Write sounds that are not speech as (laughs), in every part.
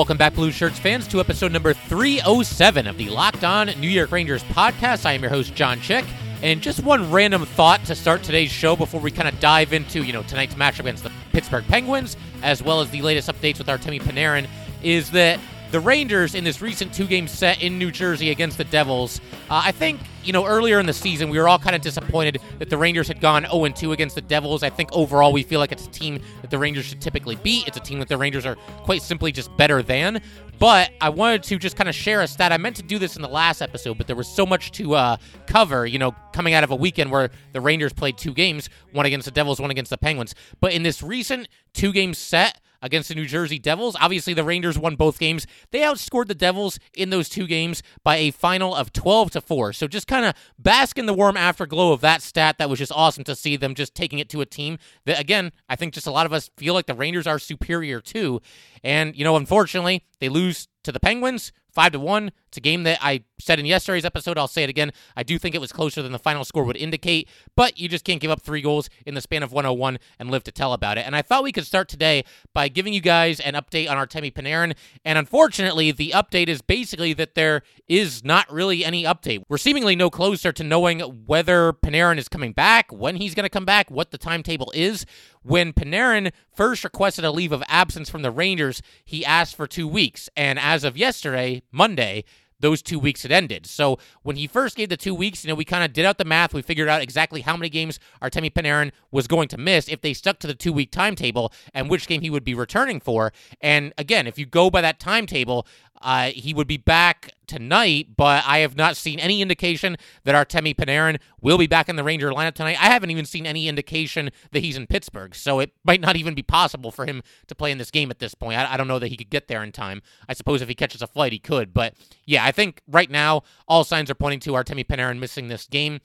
Welcome back, Blue Shirts fans, to episode number 307 of the Locked On New York Rangers podcast. I am your host, John Chick. And just one random thought to start today's show before we kind of dive into, you know, tonight's matchup against the Pittsburgh Penguins, as well as the latest updates with Artemi Panarin, is that the Rangers in this recent two game set in New Jersey against the Devils, uh, I think, you know, earlier in the season, we were all kind of disappointed that the Rangers had gone 0 2 against the Devils. I think overall we feel like it's a team that the Rangers should typically beat. It's a team that the Rangers are quite simply just better than. But I wanted to just kind of share a stat. I meant to do this in the last episode, but there was so much to uh, cover, you know, coming out of a weekend where the Rangers played two games, one against the Devils, one against the Penguins. But in this recent two game set, against the New Jersey Devils. Obviously, the Rangers won both games. They outscored the Devils in those two games by a final of 12 to 4. So just kind of bask in the warm afterglow of that stat. That was just awesome to see them just taking it to a team that, again, I think just a lot of us feel like the Rangers are superior to. And, you know, unfortunately, they lose to the Penguins five to one. It's a game that I said in yesterday's episode. I'll say it again. I do think it was closer than the final score would indicate, but you just can't give up three goals in the span of 101 and live to tell about it. And I thought we could start today by giving you guys an update on Artemi Panarin. And unfortunately, the update is basically that there is not really any update. We're seemingly no closer to knowing whether Panarin is coming back, when he's going to come back, what the timetable is. When Panarin first requested a leave of absence from the Rangers, he asked for two weeks. And as of yesterday, Monday, those two weeks had ended. So when he first gave the two weeks, you know, we kind of did out the math. We figured out exactly how many games Artemi Panarin was going to miss if they stuck to the two week timetable and which game he would be returning for. And again, if you go by that timetable, uh, he would be back tonight, but I have not seen any indication that Artemi Panarin will be back in the Ranger lineup tonight. I haven't even seen any indication that he's in Pittsburgh, so it might not even be possible for him to play in this game at this point. I, I don't know that he could get there in time. I suppose if he catches a flight, he could, but yeah, I think right now all signs are pointing to Artemi Panarin missing this game.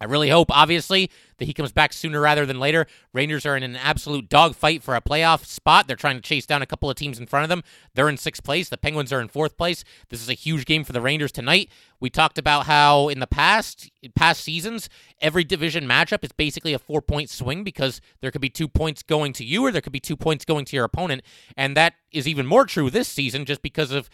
I really hope, obviously, that he comes back sooner rather than later. Rangers are in an absolute dogfight for a playoff spot. They're trying to chase down a couple of teams in front of them. They're in sixth place. The Penguins are in fourth place. This is a huge game for the Rangers tonight. We talked about how in the past, past seasons, every division matchup is basically a four point swing because there could be two points going to you or there could be two points going to your opponent. And that is even more true this season just because of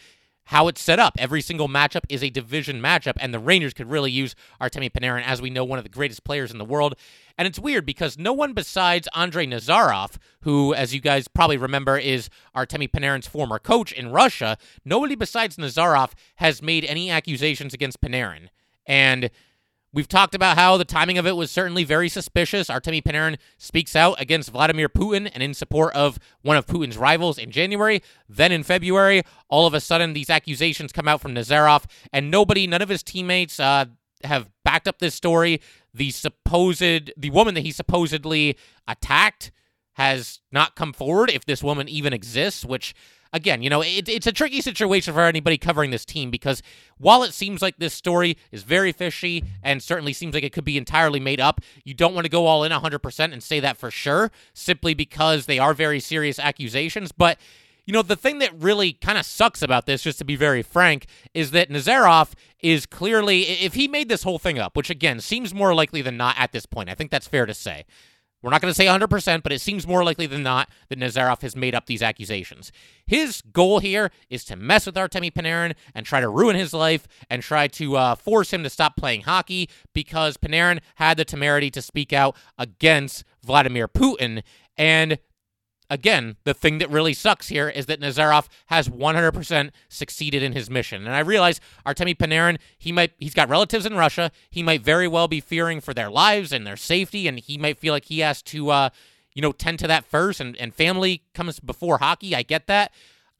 how it's set up. Every single matchup is a division matchup, and the Rangers could really use Artemi Panarin, as we know, one of the greatest players in the world. And it's weird because no one besides Andrei Nazarov, who, as you guys probably remember, is Artemi Panarin's former coach in Russia, nobody besides Nazarov has made any accusations against Panarin. And We've talked about how the timing of it was certainly very suspicious. Artemi Panarin speaks out against Vladimir Putin and in support of one of Putin's rivals in January. Then in February, all of a sudden, these accusations come out from Nazarov, and nobody, none of his teammates, uh, have backed up this story. The supposed, the woman that he supposedly attacked has not come forward, if this woman even exists, which again, you know, it, it's a tricky situation for anybody covering this team because while it seems like this story is very fishy and certainly seems like it could be entirely made up, you don't want to go all in 100% and say that for sure, simply because they are very serious accusations. But you know, the thing that really kind of sucks about this, just to be very frank, is that Nazarov is clearly, if he made this whole thing up, which again seems more likely than not at this point, I think that's fair to say. We're not going to say 100%, but it seems more likely than not that Nazarov has made up these accusations. His goal here is to mess with Artemi Panarin and try to ruin his life and try to uh, force him to stop playing hockey because Panarin had the temerity to speak out against Vladimir Putin. And again, the thing that really sucks here is that Nazarov has 100% succeeded in his mission. And I realize Artemi Panarin, he might he's got relatives in Russia. He might very well be fearing for their lives and their safety and he might feel like he has to uh, you know, tend to that first and and family comes before hockey. I get that.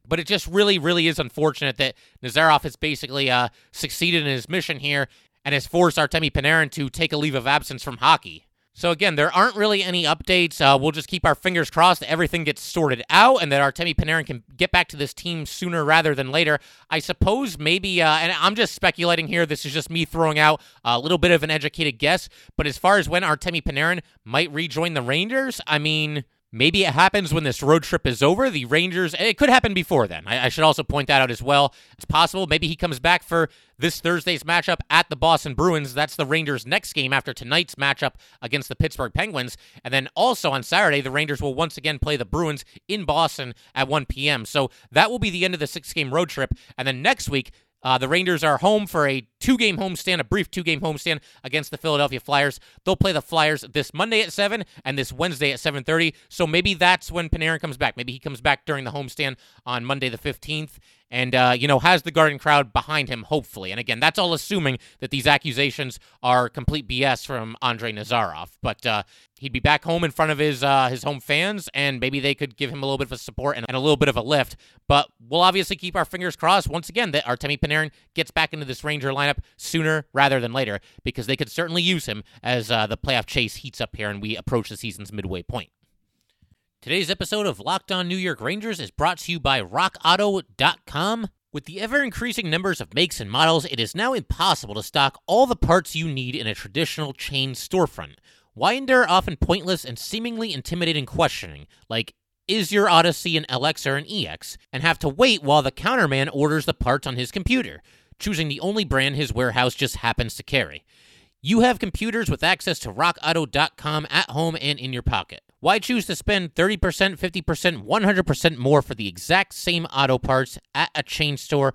But it just really, really is unfortunate that Nazarov has basically uh, succeeded in his mission here and has forced Artemi Panarin to take a leave of absence from hockey. So again, there aren't really any updates. Uh, we'll just keep our fingers crossed that everything gets sorted out and that Artemi Panarin can get back to this team sooner rather than later. I suppose maybe, uh, and I'm just speculating here. This is just me throwing out a little bit of an educated guess. But as far as when Artemi Panarin might rejoin the Rangers, I mean. Maybe it happens when this road trip is over. The Rangers, it could happen before then. I, I, should also point that out as well. It's possible. Maybe he comes back for this Thursday's matchup at the Boston Bruins. That's the Rangers' next game after tonight's matchup against the Pittsburgh Penguins. And then also on Saturday, the Rangers will once again play the Bruins in Boston at 1 p.m. So that will be the end of the six game road trip. And then next week, uh, the Rangers are home for a two-game homestand, a brief two-game homestand against the Philadelphia Flyers. They'll play the Flyers this Monday at seven and this Wednesday at seven thirty. So maybe that's when Panarin comes back. Maybe he comes back during the homestand on Monday the fifteenth, and uh, you know has the Garden crowd behind him, hopefully. And again, that's all assuming that these accusations are complete BS from Andrei Nazarov. But uh, he'd be back home in front of his uh, his home fans, and maybe they could give him a little bit of a support and, and, a little bit of a lift. But we'll obviously keep our fingers crossed once again that Artemi Panarin gets back into this Ranger lineup sooner rather than later, because they could certainly use him as uh, the playoff chase heats up here and we approach the season's midway point. Today's episode of Locked On New York Rangers is brought to you by RockAuto.com. With the ever increasing numbers of makes and models, it is now impossible to stock all the parts you need in a traditional chain storefront. Why endure often pointless and seemingly intimidating questioning, like, is your Odyssey an LX or an EX, and have to wait while the counterman orders the parts on his computer, choosing the only brand his warehouse just happens to carry? You have computers with access to rockauto.com at home and in your pocket. Why choose to spend 30%, 50%, 100% more for the exact same auto parts at a chain store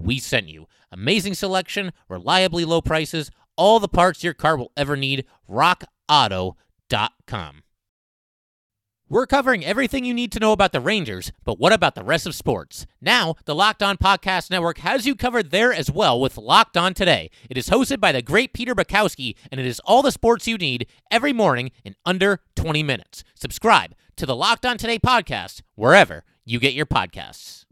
we sent you. Amazing selection, reliably low prices, all the parts your car will ever need. RockAuto.com. We're covering everything you need to know about the Rangers, but what about the rest of sports? Now, the Locked On Podcast Network has you covered there as well with Locked On Today. It is hosted by the great Peter Bukowski, and it is all the sports you need every morning in under 20 minutes. Subscribe to the Locked On Today podcast wherever you get your podcasts.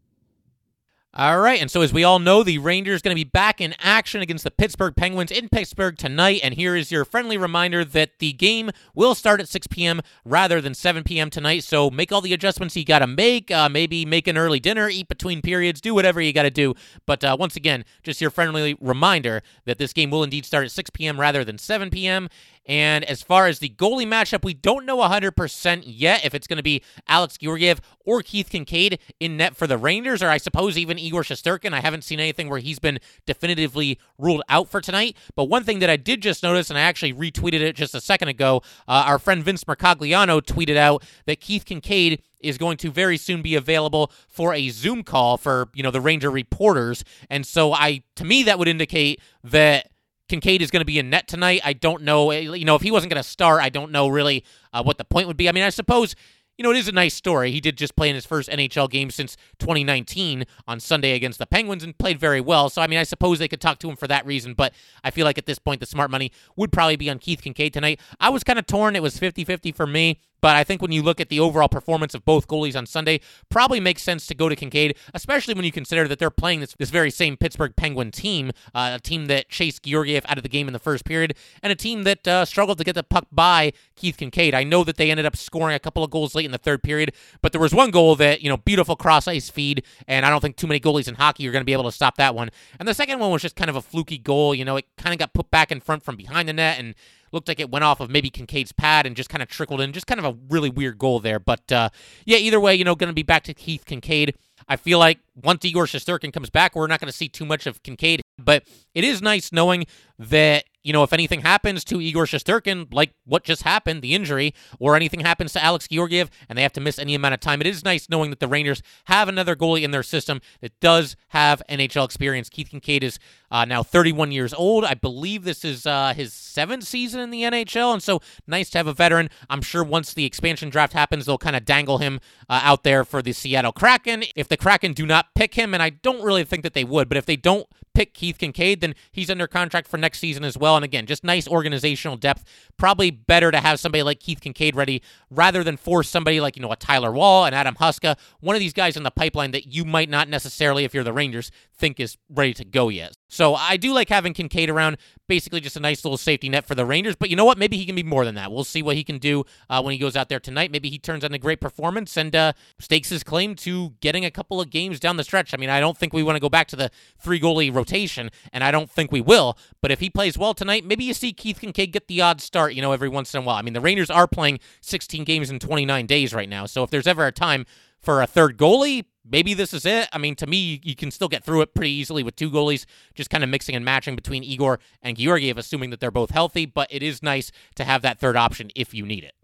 All right, and so as we all know, the Rangers going to be back in action against the Pittsburgh Penguins in Pittsburgh tonight. And here is your friendly reminder that the game will start at 6 p.m. rather than 7 p.m. tonight. So make all the adjustments you got to make. Uh, maybe make an early dinner, eat between periods, do whatever you got to do. But uh, once again, just your friendly reminder that this game will indeed start at 6 p.m. rather than 7 p.m. And as far as the goalie matchup, we don't know 100% yet if it's going to be Alex Georgiev or Keith Kinkaid in net for the Rangers, or I suppose even Igor Shesterkin. I haven't seen anything where he's been definitively ruled out for tonight. But one thing that I did just notice, and I actually retweeted it just a second ago, uh, our friend Vince Mercogliano tweeted out that Keith Kinkaid is going to very soon be available for a Zoom call for, you know, the Ranger reporters. And so I to me that would indicate that Kinkaid is going to be in net tonight. I don't know. Eh, you know, if he wasn't going to start, I don't know really uh, what the point would be. I mean, I suppose you know, it is a nice story. He did just play in his first NHL game since 2019 on Sunday against the Penguins and played very well. So, I mean, I suppose they could talk to him for that reason, but I feel like at this point, the smart money would probably be on Keith Kinkaid tonight. I was kind of torn. It was 50 50 for me. But I think when you look at the overall performance of both goalies on Sunday, probably makes sense to go to Kinkaid, especially when you consider that they're playing this, this very same Pittsburgh Penguin team, uh, a team that chased Georgiev out of the game in the first period, and a team that uh, struggled to get the puck by Keith Kinkaid. I know that they ended up scoring a couple of goals late in the third period, but there was one goal that, you know, beautiful cross ice feed, and I don't think too many goalies in hockey are going to be able to stop that one. And the second one was just kind of a fluky goal. You know, it kind of got put back in front from behind the net, and Looked like it went off of maybe Kinkaid's pad and just kind of trickled in. Just kind of a really weird goal there. But uh, yeah, either way, you know, going to be back to Keith Kinkaid. I feel like once Igor Shesterkin comes back, we're not going to see too much of Kinkaid. But it is nice knowing that you know, if anything happens to Igor Shesterkin, like what just happened, the injury, or anything happens to Alex Georgiev and they have to miss any amount of time, it is nice knowing that the Rangers have another goalie in their system that does have NHL experience. Keith Kinkaid is uh, now 31 years old. I believe this is uh, his seventh season in the NHL, and so nice to have a veteran. I'm sure once the expansion draft happens, they'll kind of dangle him uh, out there for the Seattle Kraken. If the Kraken do not pick him, and I don't really think that they would, but if they don't pick Keith Kinkaid, then he's under contract for next season as well. And again, just nice organizational depth. Probably better to have somebody like Keith Kinkaid ready rather than force somebody like, you know, a Tyler Wall and Adam Huska, one of these guys in the pipeline that you might not necessarily, if you're the Rangers, think is ready to go yet. So I do like having Kinkaid around, basically just a nice little safety net for the Rangers. But you know what? Maybe he can be more than that. We'll see what he can do uh, when he goes out there tonight. Maybe he turns in a great performance and uh, stakes his claim to getting a couple of games down the stretch. I mean, I don't think we want to go back to the three goalie rotation, and I don't think we will. But if he plays well tonight, maybe you see Keith Kinkaid get the odd start, you know, every once in a while. I mean, the Rangers are playing 16 games in 29 days right now. So if there's ever a time for a third goalie, maybe this is it. I mean, to me, you can still get through it pretty easily with two goalies, just kind of mixing and matching between Igor and Georgiev, assuming that they're both healthy. But it is nice to have that third option if you need it.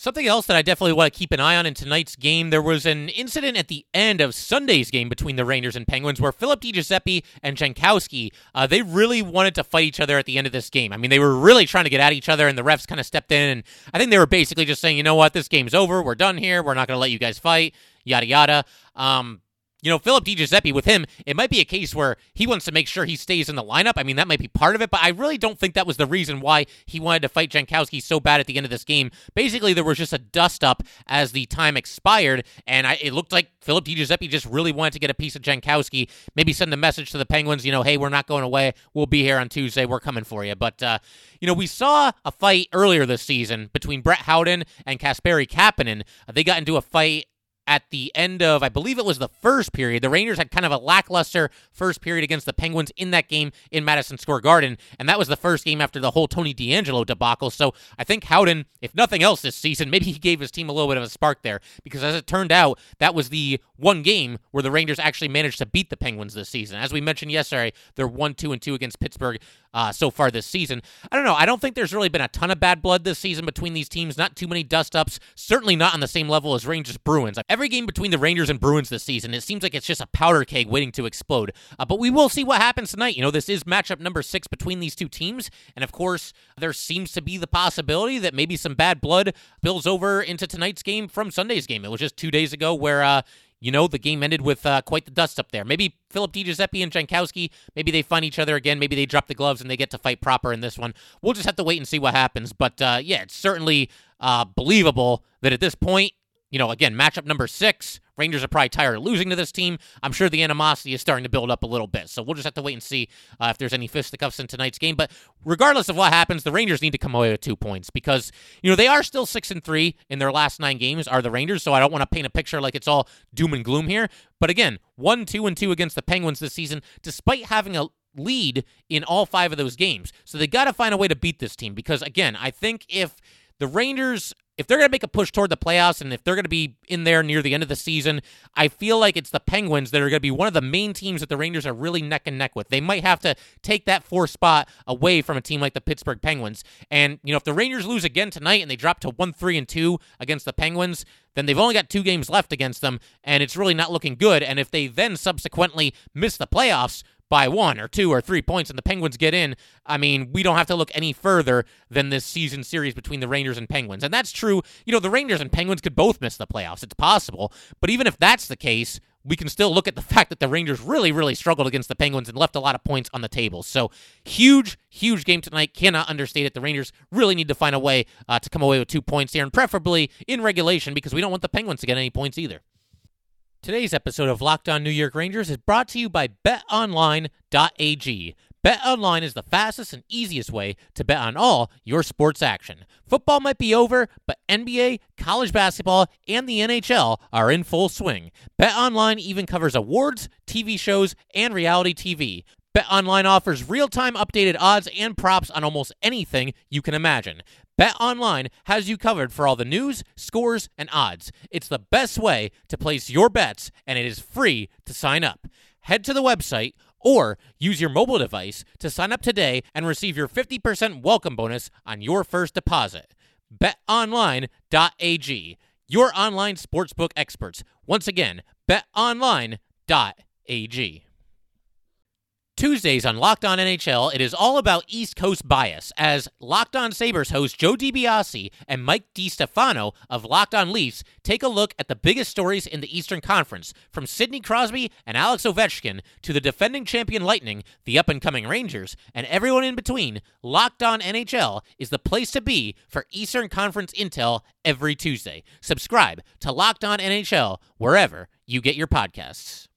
Something else that I definitely want to keep an eye on in tonight's game, there was an incident at the end of Sunday's game between the Rangers and Penguins where Philip DiGiuseppe and Jankowski, uh, they really wanted to fight each other at the end of this game. I mean, they were really trying to get at each other, and the refs kind of stepped in, and I think they were basically just saying, you know what, this game's over, we're done here, we're not going to let you guys fight, yada yada. Um, you know, Philip DiGiuseppe with him, it might be a case where he wants to make sure he stays in the lineup. I mean, that might be part of it, but I really don't think that was the reason why he wanted to fight Jankowski so bad at the end of this game. Basically, there was just a dust up as the time expired, and I, it looked like Philip DiGiuseppe just really wanted to get a piece of Jankowski, maybe send a message to the Penguins, you know, hey, we're not going away. We'll be here on Tuesday. We're coming for you. But, uh, you know, we saw a fight earlier this season between Brett Howden and Kasperi Kapanen. They got into a fight at the end of, I believe it was the first period. The Rangers had kind of a lackluster first period against the Penguins in that game in Madison Square Garden, and that was the first game after the whole Tony DeAngelo debacle. So I think Howden, if nothing else this season, (laughs) maybe he gave his team a little bit of a spark there because as it turned out, that was the one game where the Rangers actually managed to beat the Penguins this season. As we mentioned yesterday, they're 1 2 and 2 against Pittsburgh uh, so far this season. I don't know. I don't think there's really been a ton of bad blood this season between these teams. Not too many dust ups. Certainly not on the same level as Rangers Bruins. Every game between the Rangers and Bruins this season, it seems like it's just a powder keg waiting to explode. Uh, but we will see what happens tonight. You know, this is matchup number six between these two teams. And of course, there seems to be the possibility that maybe some bad blood spills over into tonight's game from Sunday's game. It was just two days ago where, uh, you know, the game ended with uh, quite the dust up there. Maybe Philip DiGiuseppe and Jankowski, maybe they find each other again. Maybe they drop the gloves and they get to fight proper in this one. We'll just have to wait and see what happens. But uh, yeah, it's certainly uh, believable that at this point, you know, again, matchup number six, Rangers are probably tired of losing to this team. I'm sure the animosity is starting to build up a little bit. So we'll just have to wait and see uh, if there's any fisticuffs in tonight's game. But regardless of what happens, the Rangers need to come away with two points because, you know, they are still six and three in their last nine games, are the Rangers. So I don't want to paint a picture like it's all doom and gloom here. But again, one, two, and two against the Penguins this season, despite having a lead in all five of those games. So they got to find a way to beat this team because, again, I think if the Rangers if they're going to make a push toward the playoffs and if they're going to be in there near the end of the season, I feel like it's the Penguins that are going to be one of the main teams that the Rangers are really neck and neck with. They might have to take that fourth spot away from a team like the Pittsburgh Penguins. And, you know, if the Rangers lose again tonight and they drop to 1 3 and 2 against the Penguins, then they've only got two games left against them, and it's really not looking good. And if they then subsequently miss the playoffs, by one or two or three points and the Penguins get in, I mean, we don't have to look any further than this season series between the Rangers and Penguins. And that's true. You know, the Rangers and Penguins could both miss the playoffs. It's possible. But even if that's the case, we can still look at the (laughs) fact that the Rangers really, really struggled against the Penguins and left a lot of points on the table. So, huge, huge game tonight. Cannot understate it. The Rangers really need to find a way uh, to come away with two points here, and preferably in regulation because we don't want the Penguins to get any points either. Today's episode of Locked On New York Rangers is brought to you by BetOnline.ag. BetOnline is the fastest and easiest way to bet on all your sports action. Football might be over, but NBA, college basketball, and the NHL are in full swing. BetOnline even covers awards, TV shows, and reality TV. BetOnline offers real-time updated odds and props on almost anything you can imagine. BetOnline has you covered for all the news, scores, and odds. It's the best way to place your bets, and it is free to sign up. Head to the website or use your mobile device to sign up today and receive your 50% welcome bonus on your first deposit. BetOnline.ag, your online sportsbook experts. Once again, betonline.ag. Tuesdays on Locked On NHL, it is all about East Coast bias as Locked On Sabres host Joe DiBiase and Mike DiStefano of Locked On Leafs take a look at the biggest stories in the Eastern Conference, from Sidney Crosby and Alex Ovechkin to the defending champion Lightning, the up and coming Rangers, and everyone in between. Locked On NHL is the place to be for Eastern Conference intel every Tuesday. Subscribe to Locked On NHL wherever you get your podcasts.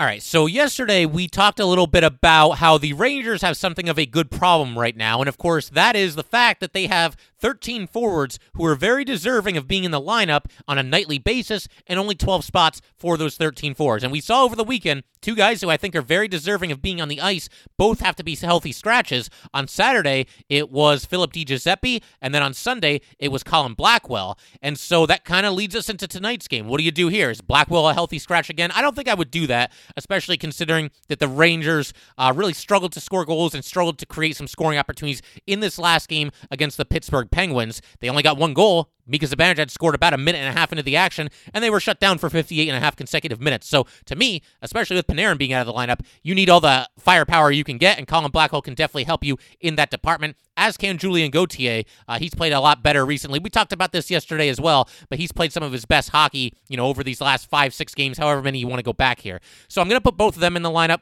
All right, so yesterday we talked a little bit about how the Rangers have something of a good problem right now, and of course, that is the fact that they have 13 forwards who are very deserving of being in the lineup on a nightly basis and only 12 spots for those 13 forwards. And we saw over the weekend two guys who I think are very deserving of being on the ice both have to be healthy scratches. On Saturday, it was Philip DiGiuseppe, and then on Sunday, it was Colin Blackwell. And so that kind of leads us into tonight's game. What do you do here? Is Blackwell a healthy scratch again? I don't think I would do that, especially considering that the Rangers uh, really struggled to score goals and struggled to create some scoring opportunities in this last game against the Pittsburgh Penguins. They only got one goal. Mika Zibanejad scored about a minute and a half into the action, and they were shut down for 58 and a half consecutive minutes. So to me, especially with Panarin being out of the lineup, you need all the firepower you can get, and Colin Blackwell can definitely help you in that department, as can Julien Gauthier. Uh, he's played a lot better recently. We talked about this yesterday as well, but he's played some of his best hockey, you know, over these last five, six games, however many you want to go back here. So I'm going to put both of them in the lineup.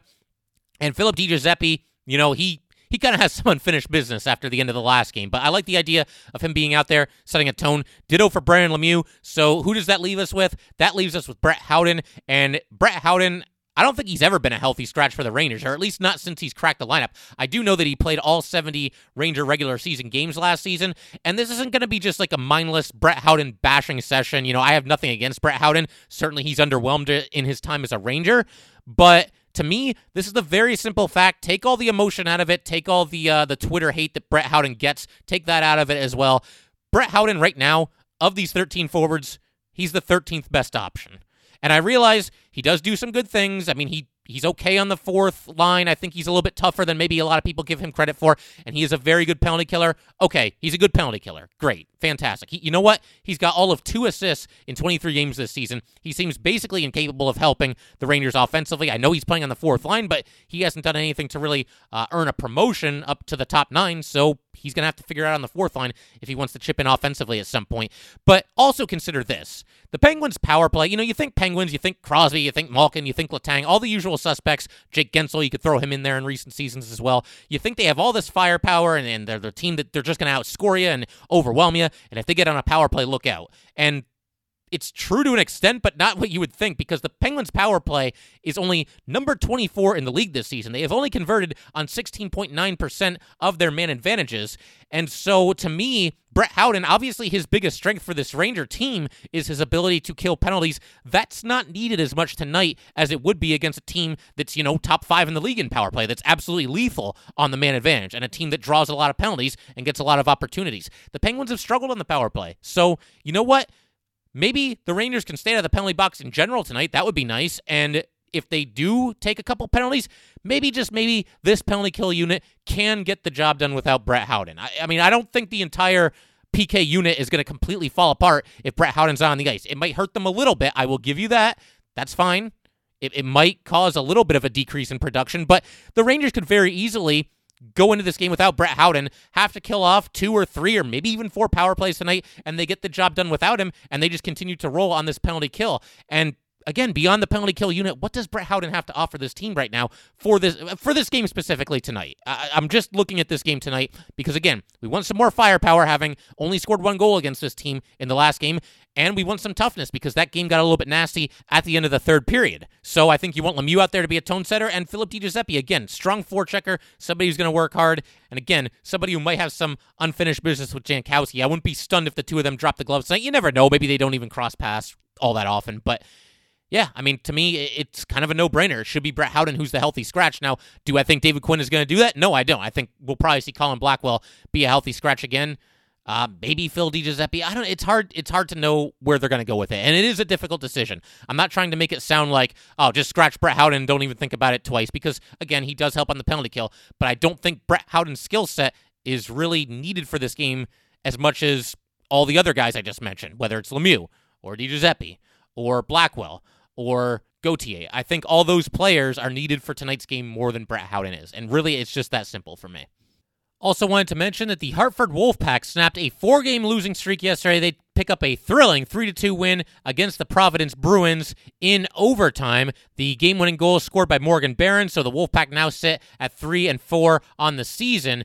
And Philip DiGiuseppe, you know, he he kind of has some unfinished business after the end of the last game. But I like the idea of him being out there, setting a tone. Ditto for Brendan Lemieux. So who does that leave us with? That leaves us with Brett Howden. And Brett Howden, I don't think he's ever been a healthy scratch for the Rangers, or at least not since he's cracked the lineup. I do know that he played all 70 Ranger regular season games last season, and this isn't going to be just like a mindless Brett Howden bashing session. You know, I have nothing against Brett Howden. Certainly he's underwhelmed in his time as a Ranger, but to me, this is the very simple fact. Take all the emotion out of it. Take all the uh, the Twitter hate that Brett Howden gets. Take that out of it as well. Brett Howden, right now, of these 13 forwards, he's the 13th best option. And I realize he does do some good things. I mean, he he's okay on the fourth line. I think he's a little bit tougher than maybe a lot of people give him credit for, and he is a very good penalty killer. Okay, he's a good penalty killer. Great, fantastic. He, you know what? He's got all of two assists in 23 games this season. He seems basically incapable of helping the Rangers offensively. I know he's playing on the fourth line, but he hasn't done anything to really uh, earn a promotion up to the top nine. So he's going to have to figure out on the fourth line if he wants to chip in offensively at some point. But also consider this the Penguins' power play. You know, you think Penguins, you think Crosby, you think Malkin, you think Letang, all the usual suspects. Jake Guentzel, you could throw him in there in recent seasons as well. You think they have all this firepower and, and they're the team that they're just going to outscore you and overwhelm you. And if they get on a power play, look out. And it's true to an extent, but not what you would think because the Penguins' power play is only number 24 in the league this season. They have only converted on 16.9% of their man advantages. And so to me, Brett Howden, obviously his biggest strength for this Ranger team is his ability to kill penalties. That's not needed as much tonight as it would be against a team that's, you know, top five in the league in power play, that's absolutely lethal on the man advantage, and a team that draws a lot of penalties and gets a lot of opportunities. The Penguins have struggled on the power play. So, you know what? Maybe the Rangers can stay out of the penalty box in general tonight. That would be nice. And if they do take a couple penalties, maybe just maybe this penalty kill unit can get the job done without Brett Howden. I, I mean, I don't think the entire PK unit is going to completely fall apart if Brett Howden's on the ice. It might hurt them a little bit. I will give you that. That's fine. It, it might cause a little bit of a decrease in production, but the Rangers could very easily go into this game without Brett Howden, have to kill off two or three or maybe even four power plays tonight, and they get the job done without him, and they just continue to roll on this penalty kill. And again, beyond the penalty kill unit, what does Brett Howden have to offer this team right now for this for this game specifically tonight? I, am just looking at this game tonight because again, we want some more firepower, having only scored one goal against this team in the last game, and we want some toughness because that game got a little bit nasty at the end of the third period. So I think you want Lemieux out there to be a tone setter, and Philip Di Giuseppe again, strong forechecker, somebody who's going to work hard, and again, somebody who might have some unfinished business with Jankowski. I wouldn't be stunned if the two of them drop the gloves tonight. You never know. Maybe they don't even cross pass all that often, but yeah, I mean, to me, it's kind of a no brainer. It should be Brett Howden who's the healthy scratch. Now, do I think David Quinn is going to do that? No, I don't. I think we'll probably see Colin Blackwell be a healthy scratch again. Uh, maybe Phil DiGiuseppe. I don't. It's hard. It's hard to know where they're going to go with it, and it is a difficult decision. I'm not trying to make it sound like oh, just scratch Brett Howden. Don't even think about it twice because again, he does help on the penalty kill, but I don't think Brett Howden's skill set is really needed for this game as much as all the other guys I just mentioned, whether it's Lemieux or DiGiuseppe or Blackwell or Gauthier. I think all those players are needed for tonight's game more than Brett Howden is, and really, it's just that simple for me. Also, wanted to mention that the Hartford Wolfpack snapped a four game losing streak yesterday. They pick up a thrilling 3 2 win against the Providence Bruins in overtime. The game winning goal is scored by Morgan Barron, so the Wolfpack now sit at 3 and 4 on the season.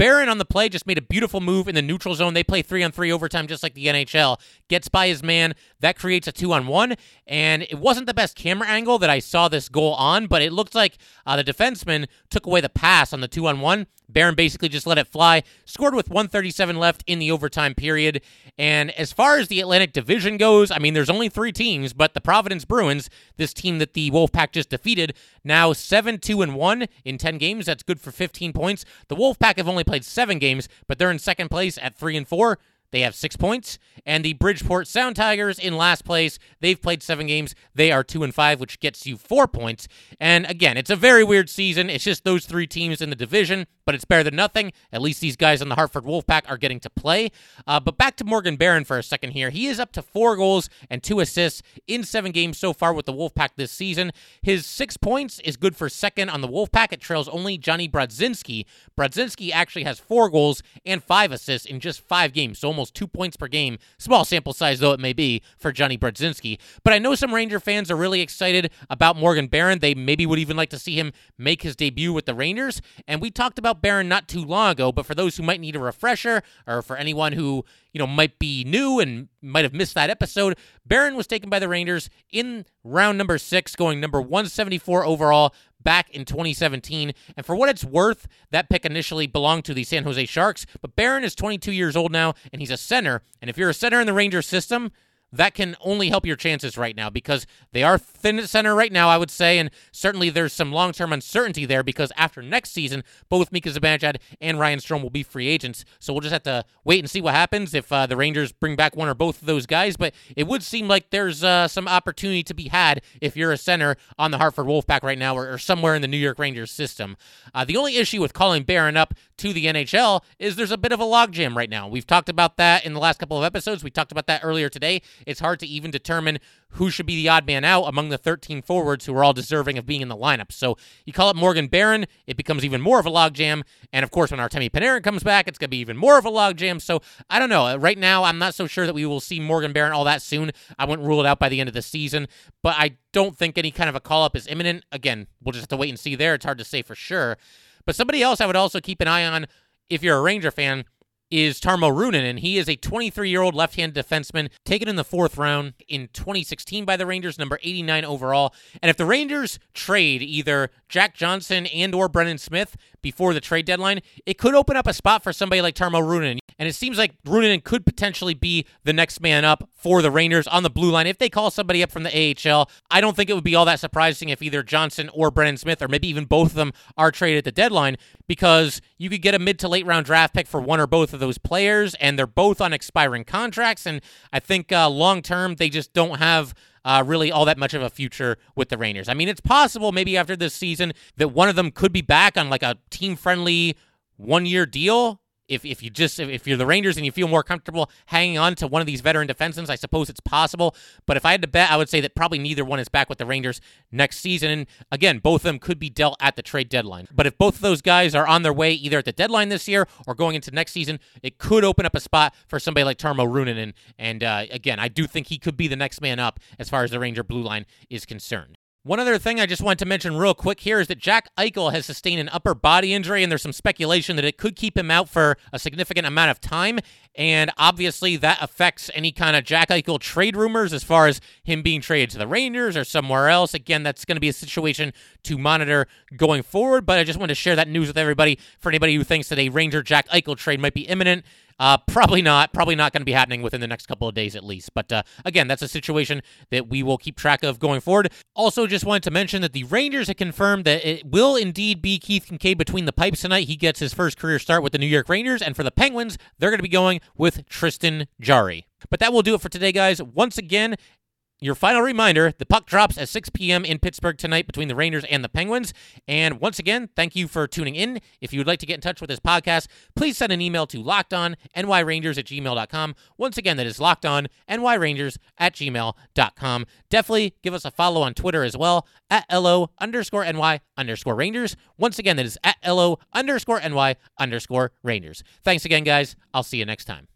Barron on the play just made a beautiful move in the neutral zone. They play three on three overtime just like the NHL. Gets by his man. That creates a two on one. And it wasn't the best camera angle that I saw this goal on, but it looked like uh, the defenseman took away the pass on the two on one. Barron basically just let it fly, scored with 137 left in the overtime period. And as far as the Atlantic Division goes, I mean, there's only three teams, but the Providence Bruins, this team that the Wolfpack just defeated, now 7 2 and 1 in 10 games. That's good for 15 points. The Wolfpack have only played seven games, but they're in second place at 3 and 4. They have six points, and the Bridgeport Sound Tigers in last place. They've played seven games. They are two and five, which gets you four points. And again, it's a very weird season. It's just those three teams in the division, but it's better than nothing. At least these guys on the Hartford Wolfpack are getting to play. Uh, but back to Morgan Barron for a second here. He is up to four goals and two assists in seven games so far with the Wolfpack this season. His six points is good for second on the Wolfpack. It trails only Johnny Brodzinski. Brodzinski actually has four goals and five assists in just five games, so almost almost two points per game. Small sample size, though it may be, for Johnny Brodzinski. But I know some Ranger fans are really excited about Morgan Barron. They maybe would even like to see him make his debut with the Rangers. And we talked about Barron not too long ago, but for those who might need a refresher, or for anyone who you know might be new and might have missed that episode, Barron was taken by the Rangers in round number six, going number 174 overall back in 2017. And for what it's worth, that pick initially belonged to the San Jose Sharks, but Barron is 22 years old now, and he's a center. And if you're a center in the Rangers system, that can only help your chances right now because they are thin at center right now, I would say, and certainly there's some long term uncertainty there because after next season, both Mika Zibanejad and Ryan Strome will be free agents. So we'll just have to wait and see what happens if uh, the Rangers bring back one or both of those guys. But it would seem like there's uh, some opportunity to be had if you're a center on the Hartford Wolfpack right now or, or somewhere in the New York Rangers system. Uh, the only issue with calling Barron up to the NHL is there's a bit of a logjam right now. We've talked about that in the last couple of episodes. We talked about that earlier today it's hard to even determine who should be the odd man out among the 13 forwards who are all deserving of being in the lineup. So you call up Morgan Barron, it becomes even more of a logjam. And of course, when Artemi Panarin comes back, it's going to be even more of a logjam. So I don't know. Right now, I'm not so sure that we will see Morgan Barron all that soon. I wouldn't rule it out by the end of the season, but I don't think any kind of a call up is imminent. Again, we'll just have to wait and see there. It's hard to say for sure. But somebody else I would also keep an eye on if you're a Ranger fan is Tarmo Reunanen, and he is a 23 year old left handed defenseman taken in the fourth round in 2016 by the Rangers, number 89 overall. And if the Rangers trade either Jack Johnson and or Brendan Smith before the trade deadline, it could open up a spot for somebody like Tarmo Reunanen. And it seems like Reunanen could potentially be the next man up for the Rangers on the blue line if they call somebody up from the AHL. I don't think it would be all that surprising if either Johnson or Brendan Smith, or maybe even both of them, are traded at the deadline because you could get a mid to late round draft pick for one or both of those players, and they're both on expiring contracts. And I think uh, long term, they just don't have uh, really all that much of a future with the Rangers. I mean, it's possible maybe after this season that one of them could be back on like a team friendly one year deal if, if you just if you're the Rangers and you feel more comfortable hanging on to one of these veteran defensemen, I suppose it's possible. But if I had to bet, I would say that probably neither one is back with the Rangers next season. And again, both of them could be dealt at the trade deadline. But if both of those guys are on their way either at the deadline this year or going into next season, it could open up a spot for somebody like Tarmo Reunanen. And, and uh, again, I do think he could be the next man up as far as the Ranger blue line is concerned. One other thing I just wanted to mention real quick here is that Jack Eichel has sustained an upper body injury, and there's some speculation that it could keep him out for a significant amount of time. And obviously, that affects any kind of Jack Eichel trade rumors as far as him being traded to the Rangers or somewhere else. Again, that's going to be a situation to monitor going forward. But I just wanted to share that news with everybody for anybody who thinks that a Ranger Jack Eichel trade might be imminent. Uh, probably not. Probably not going to be happening within the next couple of days at least. But uh, again, that's a situation that we will keep track of going forward. Also, just wanted to mention that the Rangers have confirmed that it will indeed be Keith Kinkaid between the pipes tonight. He gets his first career start with the New York Rangers. And for the Penguins, they're going to be going with Tristan Jarry. But that will do it for today, guys. Once again, your final reminder the puck drops at 6 p.m. in Pittsburgh tonight between the Rangers and the Penguins. And once again, thank you for tuning in. If you would like to get in touch with this podcast, please send an email to lockedonnyrangers at gmail.com. Once again, that is lockedonnyrangers at gmail.com. Definitely give us a follow on Twitter as well at LO underscore NY underscore Rangers. Once again, that is at LO underscore NY underscore Rangers. Thanks again, guys. I'll see you next time.